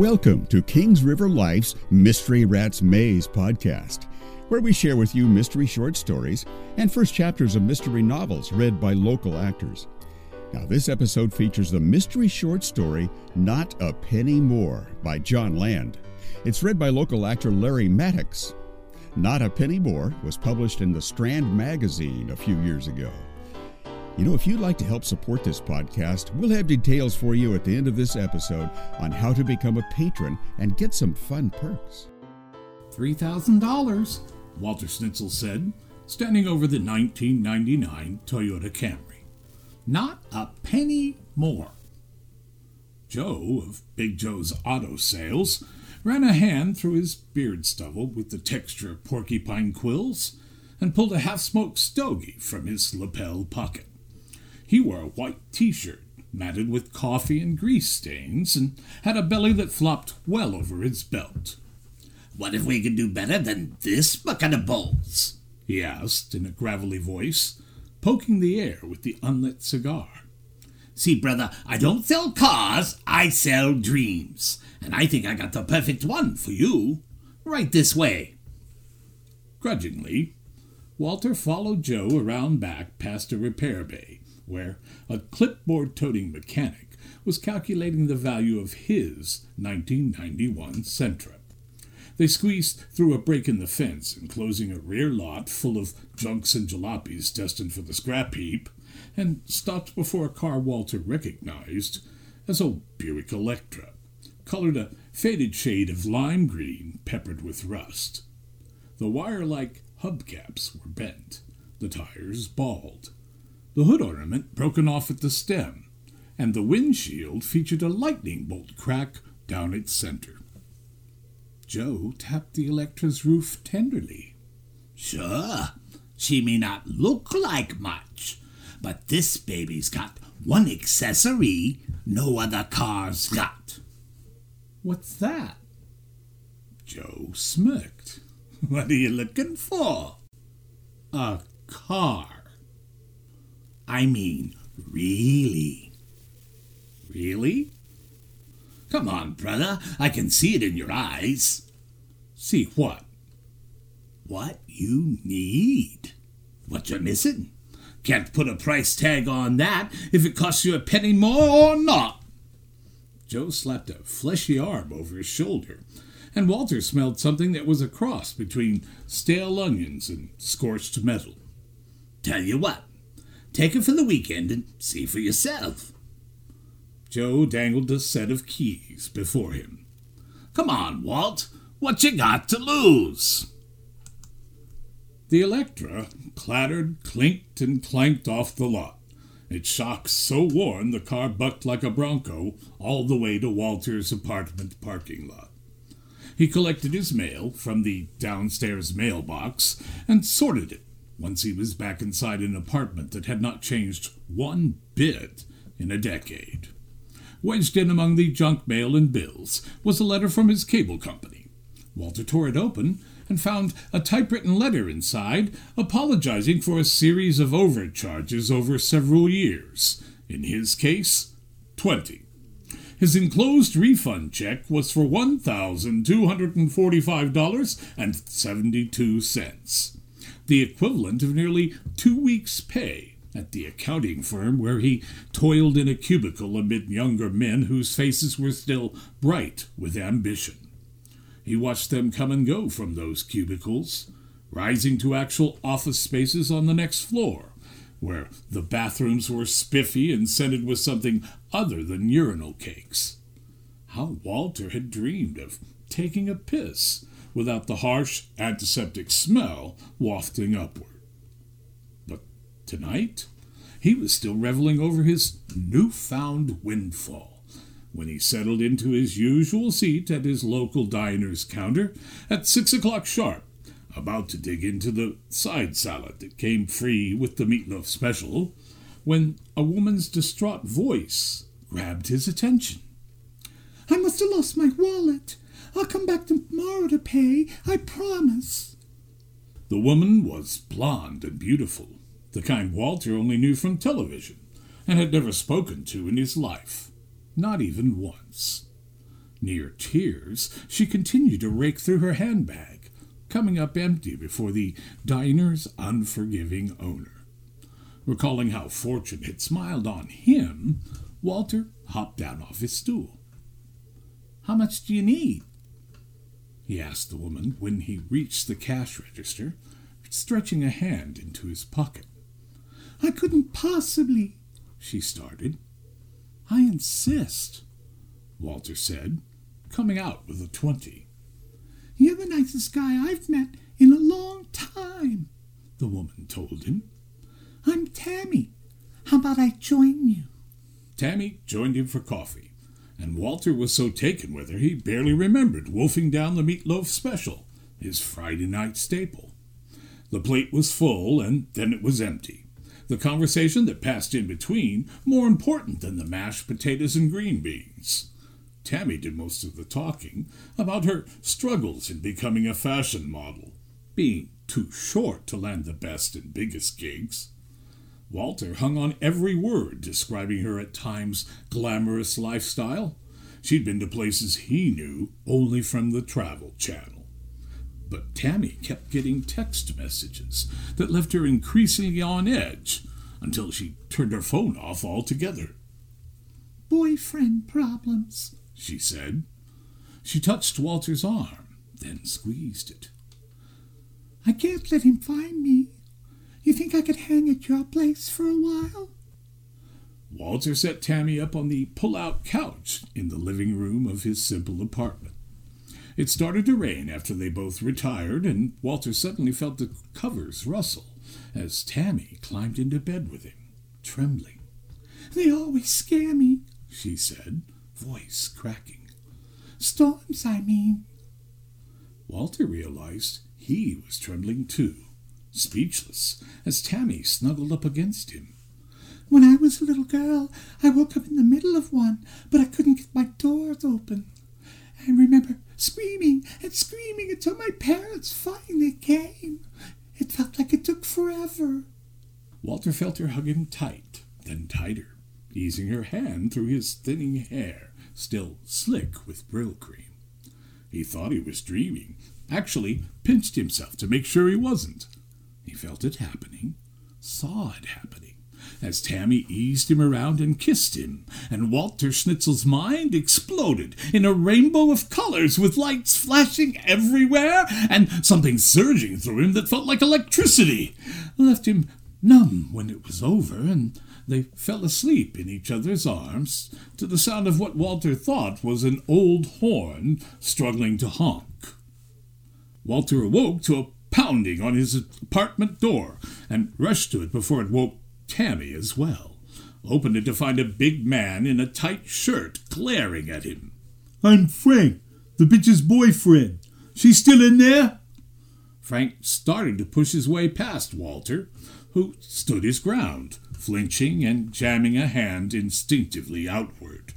Welcome to Kings River Life's Mystery Rats Maze podcast, where we share with you mystery short stories and first chapters of mystery novels read by local actors. Now, this episode features the mystery short story Not a Penny More by Jon Land. It's read by local actor Larry Maddox. Not a Penny More was published in the Strand magazine a few years ago. You know, if you'd like to help support this podcast, we'll have details for you at the end of this episode on how to become a patron and get some fun perks. $3,000, Walter Schnitzel said, standing over the 1999 Toyota Camry. Not a penny more. Joe, of Big Joe's Auto Sales, ran a hand through his beard stubble with the texture of porcupine quills and pulled a half smoked stogie from his lapel pocket. He wore a white t shirt, matted with coffee and grease stains, and had a belly that flopped well over his belt. What if we could do better than this bucket of bowls? he asked in a gravelly voice, poking the air with the unlit cigar. See, brother, I don't sell cars, I sell dreams. And I think I got the perfect one for you. Right this way. Grudgingly, Walter followed Joe around back past a repair bay where a clipboard toting mechanic was calculating the value of his 1991 Sentra. They squeezed through a break in the fence, enclosing a rear lot full of junks and jalopies destined for the scrap heap, and stopped before a car Walter recognized as old Buick Electra, colored a faded shade of lime green peppered with rust. The wire like hubcaps were bent, the tires bald, the hood ornament broken off at the stem, and the windshield featured a lightning bolt crack down its center. Joe tapped the Electra's roof tenderly. Sure, she may not look like much, but this baby's got one accessory no other car's got. What's that? Joe smirked. What are you looking for? A car. I mean, really. Really? Come on, brother. I can see it in your eyes. See what? What you need. What you're missing. Can't put a price tag on that if it costs you a penny more or not. Joe slapped a fleshy arm over his shoulder, and Walter smelled something that was a cross between stale onions and scorched metal. Tell you what, Take it for the weekend and see for yourself. Joe dangled a set of keys before him. Come on, Walt. What you got to lose? The Electra clattered, clinked, and clanked off the lot, its shocks so worn the car bucked like a bronco all the way to Walter's apartment parking lot. He collected his mail from the downstairs mailbox and sorted it once he was back inside an apartment that had not changed one bit in a decade. Wedged in among the junk mail and bills was a letter from his cable company. Walter tore it open and found a typewritten letter inside apologizing for a series of overcharges over several years. In his case, twenty. His enclosed refund check was for $1,245.72 the equivalent of nearly two weeks' pay at the accounting firm where he toiled in a cubicle amid younger men whose faces were still bright with ambition. He watched them come and go from those cubicles, rising to actual office spaces on the next floor, where the bathrooms were spiffy and scented with something other than urinal cakes. How Walter had dreamed of taking a piss without the harsh antiseptic smell wafting upward. But tonight, he was still reveling over his newfound windfall when he settled into his usual seat at his local diner's counter at six o'clock sharp, about to dig into the side salad that came free with the meatloaf special, when a woman's distraught voice grabbed his attention. I must have lost my wallet. I'll come back tomorrow to pay, I promise. The woman was blonde and beautiful, the kind Walter only knew from television, and had never spoken to in his life, not even once. Near tears, she continued to rake through her handbag, coming up empty before the diner's unforgiving owner. Recalling how fortune had smiled on him, Walter hopped down off his stool. How much do you need? He asked the woman when he reached the cash register, stretching a hand into his pocket. I couldn't possibly, she started. I insist, Walter said, coming out with a twenty. You're the nicest guy I've met in a long time, the woman told him. I'm Tammy. How about I join you? Tammy joined him for coffee, and Walter was so taken with her he barely remembered wolfing down the meatloaf special, his Friday night staple. The plate was full, and then it was empty. The conversation that passed in between more important than the mashed potatoes and green beans. Tammy did most of the talking about her struggles in becoming a fashion model, being too short to land the best and biggest gigs. Walter hung on every word describing her at times glamorous lifestyle. She'd been to places he knew only from the Travel Channel. But Tammy kept getting text messages that left her increasingly on edge until she turned her phone off altogether. Boyfriend problems, she said. She touched Walter's arm, then squeezed it. I can't let him find me. You think I could hang at your place for a while? Walter set Tammy up on the pull out couch in the living room of his simple apartment. It started to rain after they both retired, and Walter suddenly felt the covers rustle as Tammy climbed into bed with him, trembling. They always scare me, she said, voice cracking. Storms, I mean. Walter realized he was trembling too speechless, as Tammy snuggled up against him. When I was a little girl, I woke up in the middle of one, but I couldn't get my doors open. I remember screaming and screaming until my parents finally came. It felt like it took forever. Walter felt her hug him tight, then tighter, easing her hand through his thinning hair, still slick with Brylcreem. He thought he was dreaming, actually pinched himself to make sure he wasn't. He felt it happening, saw it happening, as Tammy eased him around and kissed him, and Walter Schnitzel's mind exploded in a rainbow of colors with lights flashing everywhere and something surging through him that felt like electricity, left him numb when it was over, and they fell asleep in each other's arms to the sound of what Walter thought was an old horn struggling to honk. Walter awoke to a pounding on his apartment door and rushed to it before it woke Tammy as well. Opened it to find a big man in a tight shirt glaring at him. I'm Frank, the bitch's boyfriend. She's still in there? Frank started to push his way past Walter, who stood his ground, flinching and jamming a hand instinctively outward.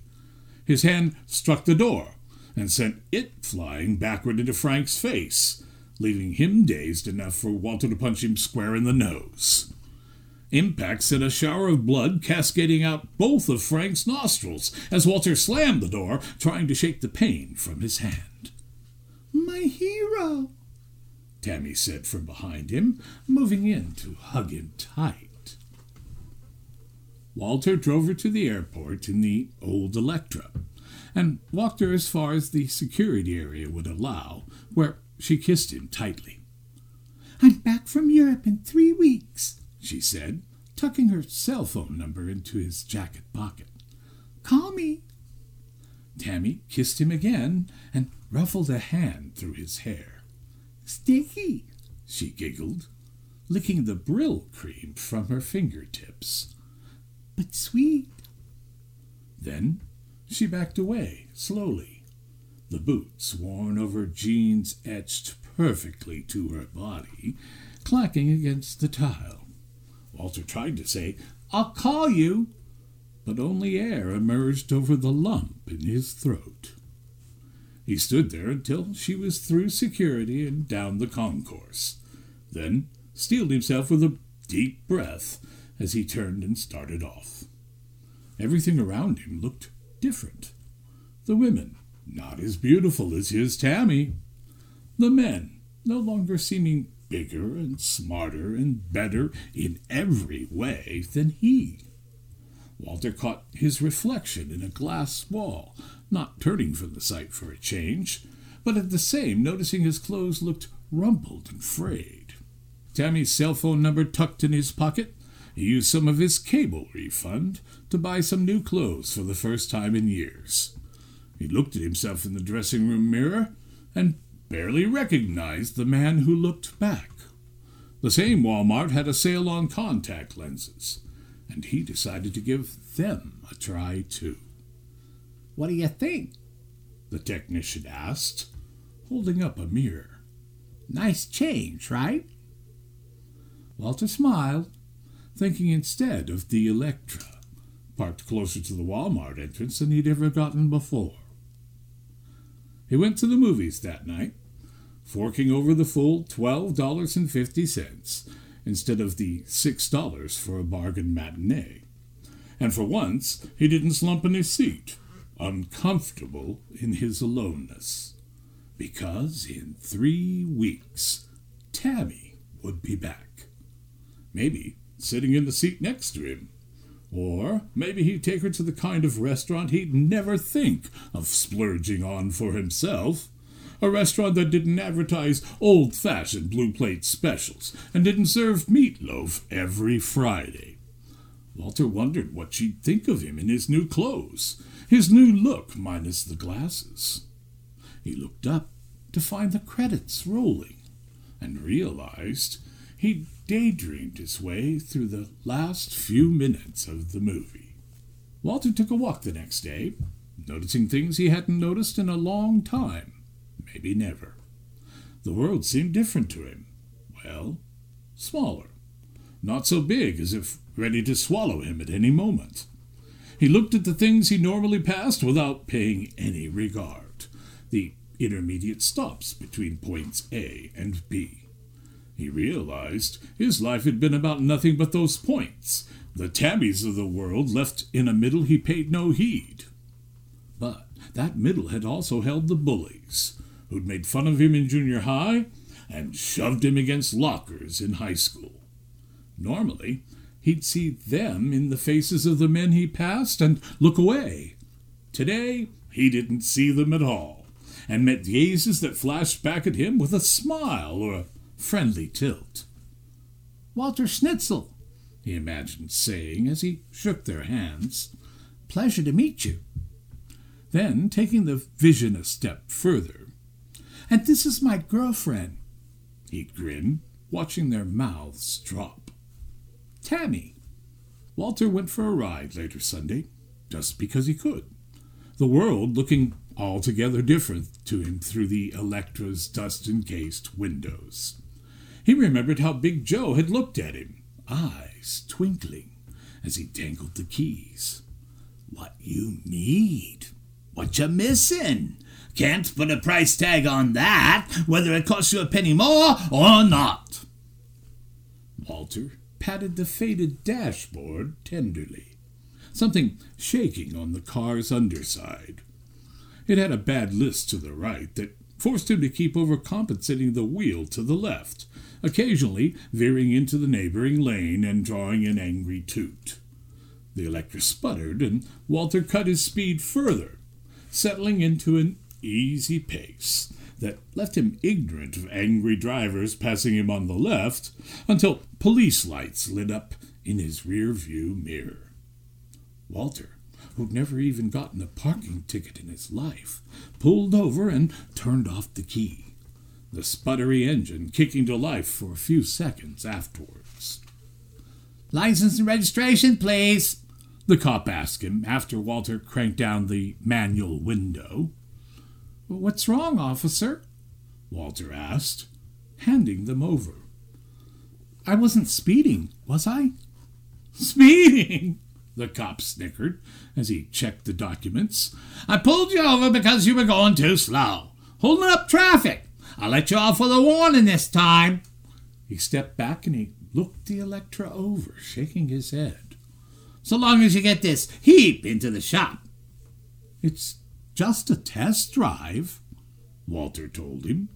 His hand struck the door and sent it flying backward into Frank's face, leaving him dazed enough for Walter to punch him square in the nose. Impact sent a shower of blood cascading out both of Frank's nostrils as Walter slammed the door, trying to shake the pain from his hand. My hero, Tammy said from behind him, moving in to hug him tight. Walter drove her to the airport in the old Electra and walked her as far as the security area would allow, where she kissed him tightly. I'm back from Europe in three weeks, she said, tucking her cell phone number into his jacket pocket. Call me. Tammy kissed him again and ruffled a hand through his hair. Sticky, she giggled, licking the Brylcreem from her fingertips. But sweet. Then she backed away slowly the boots worn over jeans etched perfectly to her body, clacking against the tile. Walter tried to say, I'll call you, but only air emerged over the lump in his throat. He stood there until she was through security and down the concourse, then steeled himself with a deep breath as he turned and started off. Everything around him looked different. The women, not as beautiful as his Tammy. The men no longer seeming bigger and smarter and better in every way than he. Walter caught his reflection in a glass wall, not turning from the sight for a change, but at the same noticing his clothes looked rumpled and frayed. Tammy's cell phone number tucked in his pocket, he used some of his cable refund to buy some new clothes for the first time in years. He looked at himself in the dressing room mirror and barely recognized the man who looked back. The same Walmart had a sale on contact lenses, and he decided to give them a try too. What do you think? The technician asked, holding up a mirror. Nice change, right? Walter smiled, thinking instead of the Electra, parked closer to the Walmart entrance than he'd ever gotten before. He went to the movies that night forking over the full $12.50 instead of the $6 for a bargain matinee. And for once, he didn't slump in his seat, uncomfortable in his aloneness. Because in three weeks, Tammy would be back. Maybe sitting in the seat next to him. Or maybe he'd take her to the kind of restaurant he'd never think of splurging on for himself a restaurant that didn't advertise old fashioned blue plate specials and didn't serve meatloaf every Friday. Walter wondered what she'd think of him in his new clothes, his new look minus the glasses. He looked up to find the credits rolling and realized he'd daydreamed his way through the last few minutes of the movie. Walter took a walk the next day, noticing things he hadn't noticed in a long time maybe never. The world seemed different to him. Well, smaller. Not so big as if ready to swallow him at any moment. He looked at the things he normally passed without paying any regard the intermediate stops between points A and B. He realized his life had been about nothing but those points, the tabbies of the world left in a middle he paid no heed. But that middle had also held the bullies, who'd made fun of him in junior high and shoved him against lockers in high school. Normally, he'd see them in the faces of the men he passed and look away. Today, he didn't see them at all, and met gazes that flashed back at him with a smile or a friendly tilt. Walter Schnitzel, he imagined saying as he shook their hands. Pleasure to meet you. Then, taking the vision a step further, and this is my girlfriend. He'd grin, watching their mouths drop. Tammy. Walter went for a ride later Sunday, just because he could. The world looking altogether different to him through the Electra's dust encased windows. He remembered how Big Joe had looked at him, eyes twinkling, as he dangled the keys. What you need? What you missing? Can't put a price tag on that, whether it costs you a penny more or not. Walter patted the faded dashboard tenderly, something shaking on the car's underside. It had a bad list to the right that forced him to keep overcompensating the wheel to the left, occasionally veering into the neighboring lane and drawing an angry toot. The Electra sputtered, and Walter cut his speed further, settling into an easy pace that left him ignorant of angry drivers passing him on the left until police lights lit up in his rear view mirror. Walter, who'd never even gotten a parking ticket in his life, pulled over and turned off the key, the sputtery engine kicking to life for a few seconds afterwards. License and registration, please, the cop asked him after Walter cranked down the manual window. What's wrong, officer? Walter asked, handing them over. I wasn't speeding, was I? Speeding? The cop snickered as he checked the documents. I pulled you over because you were going too slow, holding up traffic. I'll let you off with a warning this time. He stepped back and he looked the Electra over, shaking his head. So long as you get this heap into the shop. It's Just a test drive, Walter told him.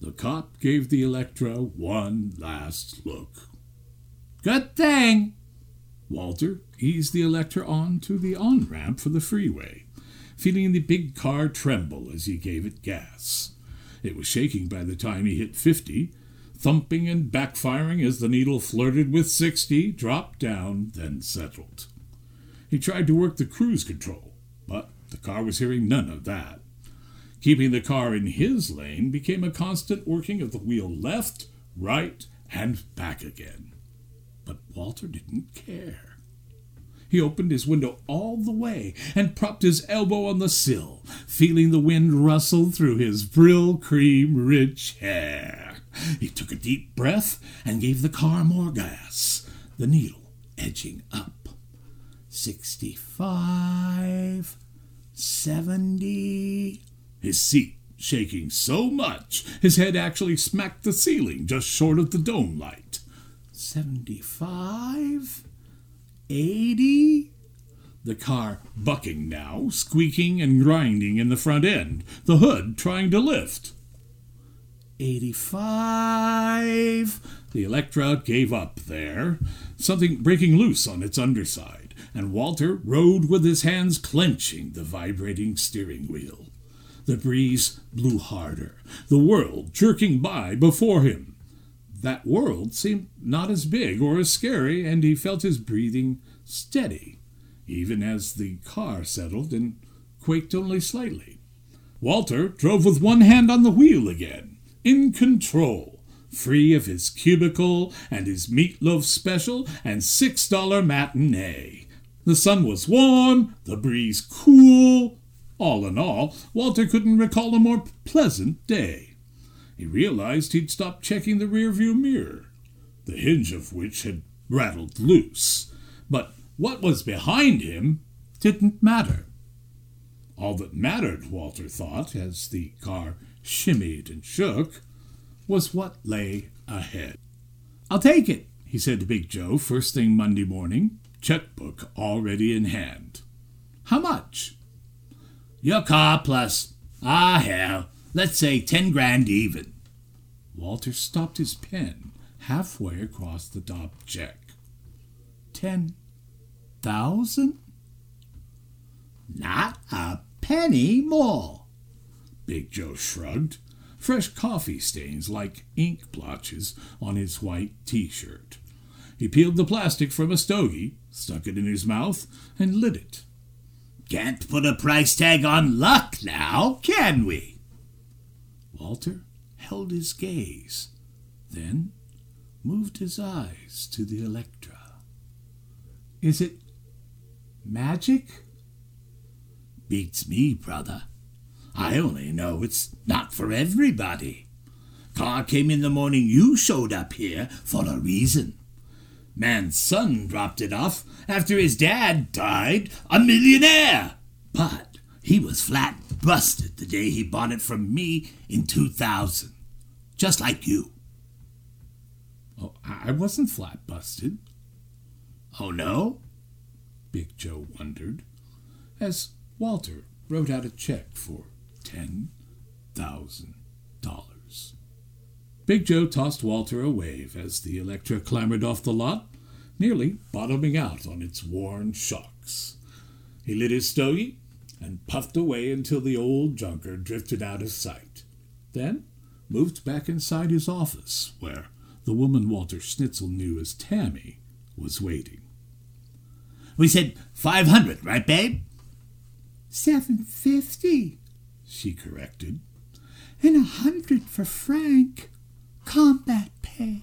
The cop gave the Electra one last look. Good thing. Walter eased the Electra onto the on ramp for the freeway, feeling the big car tremble as he gave it gas. It was shaking by the time he hit 50, thumping and backfiring as the needle flirted with 60, dropped down, then settled. He tried to work the cruise control, but the car was hearing none of that. Keeping the car in his lane became a constant working of the wheel left, right, and back again. But Walter didn't care. He opened his window all the way and propped his elbow on the sill, feeling the wind rustle through his Brylcreem rich hair. He took a deep breath and gave the car more gas, the needle edging up. Sixty-five, seventy. His seat shaking so much his head actually smacked the ceiling just short of the dome light. Seventy-five, eighty. The car bucking now, squeaking and grinding in the front end, the hood trying to lift. 85. The Electra gave up there, something breaking loose on its underside, and Walter rode with his hands clenching the vibrating steering wheel. The breeze blew harder, the world jerking by before him. That world seemed not as big or as scary, and he felt his breathing steady, even as the car settled and quaked only slightly. Walter drove with one hand on the wheel again, in control, free of his cubicle and his meatloaf special and six dollar matinee. The sun was warm, the breeze cool. All in all, Walter couldn't recall a more pleasant day. He realized he'd stopped checking the rearview mirror, the hinge of which had rattled loose. But what was behind him didn't matter. All that mattered, Walter thought, as the car shimmied and shook, was what lay ahead. I'll take it, he said to Big Joe first thing Monday morning, checkbook already in hand. How much? Your car plus, ah hell, let's say ten grand even. Walter stopped his pen halfway across the top check. Ten thousand? Not a penny more. Big Joe shrugged, fresh coffee stains like ink blotches on his white t shirt. He peeled the plastic from a stogie, stuck it in his mouth, and lit it. Can't put a price tag on luck now, can we? Walter held his gaze, then moved his eyes to the Electra. Is it magic? Beats me, brother. I only know it's not for everybody. Car came in the morning you showed up here for a reason. Man's son dropped it off after his dad died a millionaire. But he was flat busted the day he bought it from me in 2000. Just like you. Oh, I wasn't flat busted. Oh, no? Big Joe wondered, as Walter wrote out a check for ten thousand dollars. Big Joe tossed Walter a wave as the Electra clambered off the lot, nearly bottoming out on its worn shocks. He lit his stogie and puffed away until the old junker drifted out of sight. Then moved back inside his office, where the woman Walter Schnitzel knew as Tammy was waiting. We said five hundred, right, babe? Seven fifty, she corrected. and a hundred for Frank. Combat pay.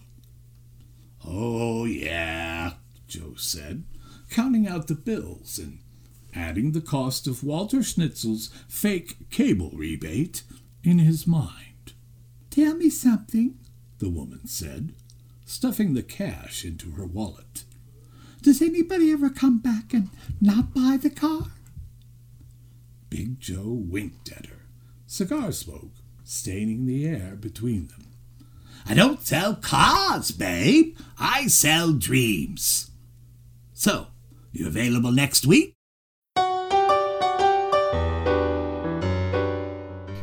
Oh, yeah, Joe said, counting out the bills and adding the cost of Walter Schnitzel's fake cable rebate in his mind. Tell me something. The woman said, stuffing the cash into her wallet. Does anybody ever come back and not buy the car? Big Joe winked at her, cigar smoke staining the air between them. I don't sell cars, babe. I sell dreams. So, you available next week?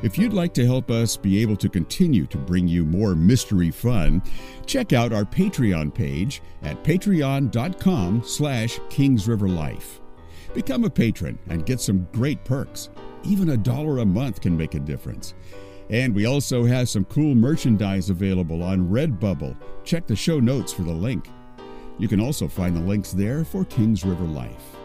If you'd like to help us be able to continue to bring you more mystery fun, check out our Patreon page at patreon.com slash kingsriverlife. Become a patron and get some great perks. Even a dollar a month can make a difference. And we also have some cool merchandise available on Redbubble. Check the show notes for the link. You can also find the links there for Kings River Life.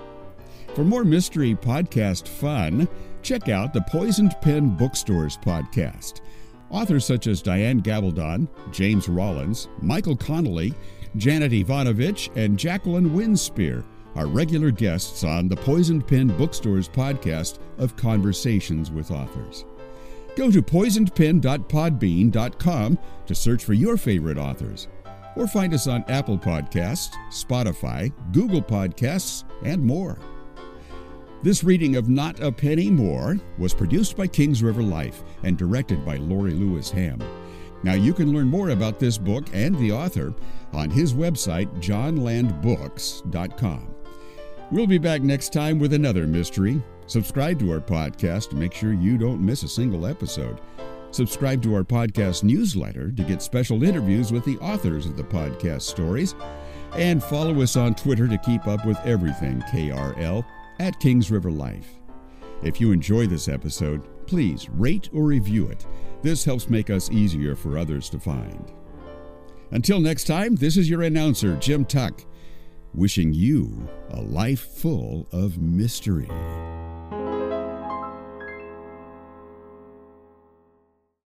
For more mystery podcast fun, check out the Poisoned Pen Bookstores podcast. Authors such as Diane Gabaldon, James Rollins, Michael Connelly, Janet Evanovich, and Jacqueline Winspear are regular guests on the Poisoned Pen Bookstores podcast of Conversations with Authors. Go to poisonedpen.podbean.com to search for your favorite authors, or find us on Apple Podcasts, Spotify, Google Podcasts, and more. This reading of Not a Penny More was produced by Kings River Life and directed by Lorie Lewis Ham. Now you can learn more about this book and the author on his website, jonlandbooks.com. We'll be back next time with another mystery. Subscribe to our podcast to make sure you don't miss a single episode. Subscribe to our podcast newsletter to get special interviews with the authors of the podcast stories. And follow us on Twitter to keep up with everything KRL at Kings River Life. If you enjoy this episode, please rate or review it. This helps make us easier for others to find. Until next time, this is your announcer, Jim Tuck, wishing you a life full of mystery.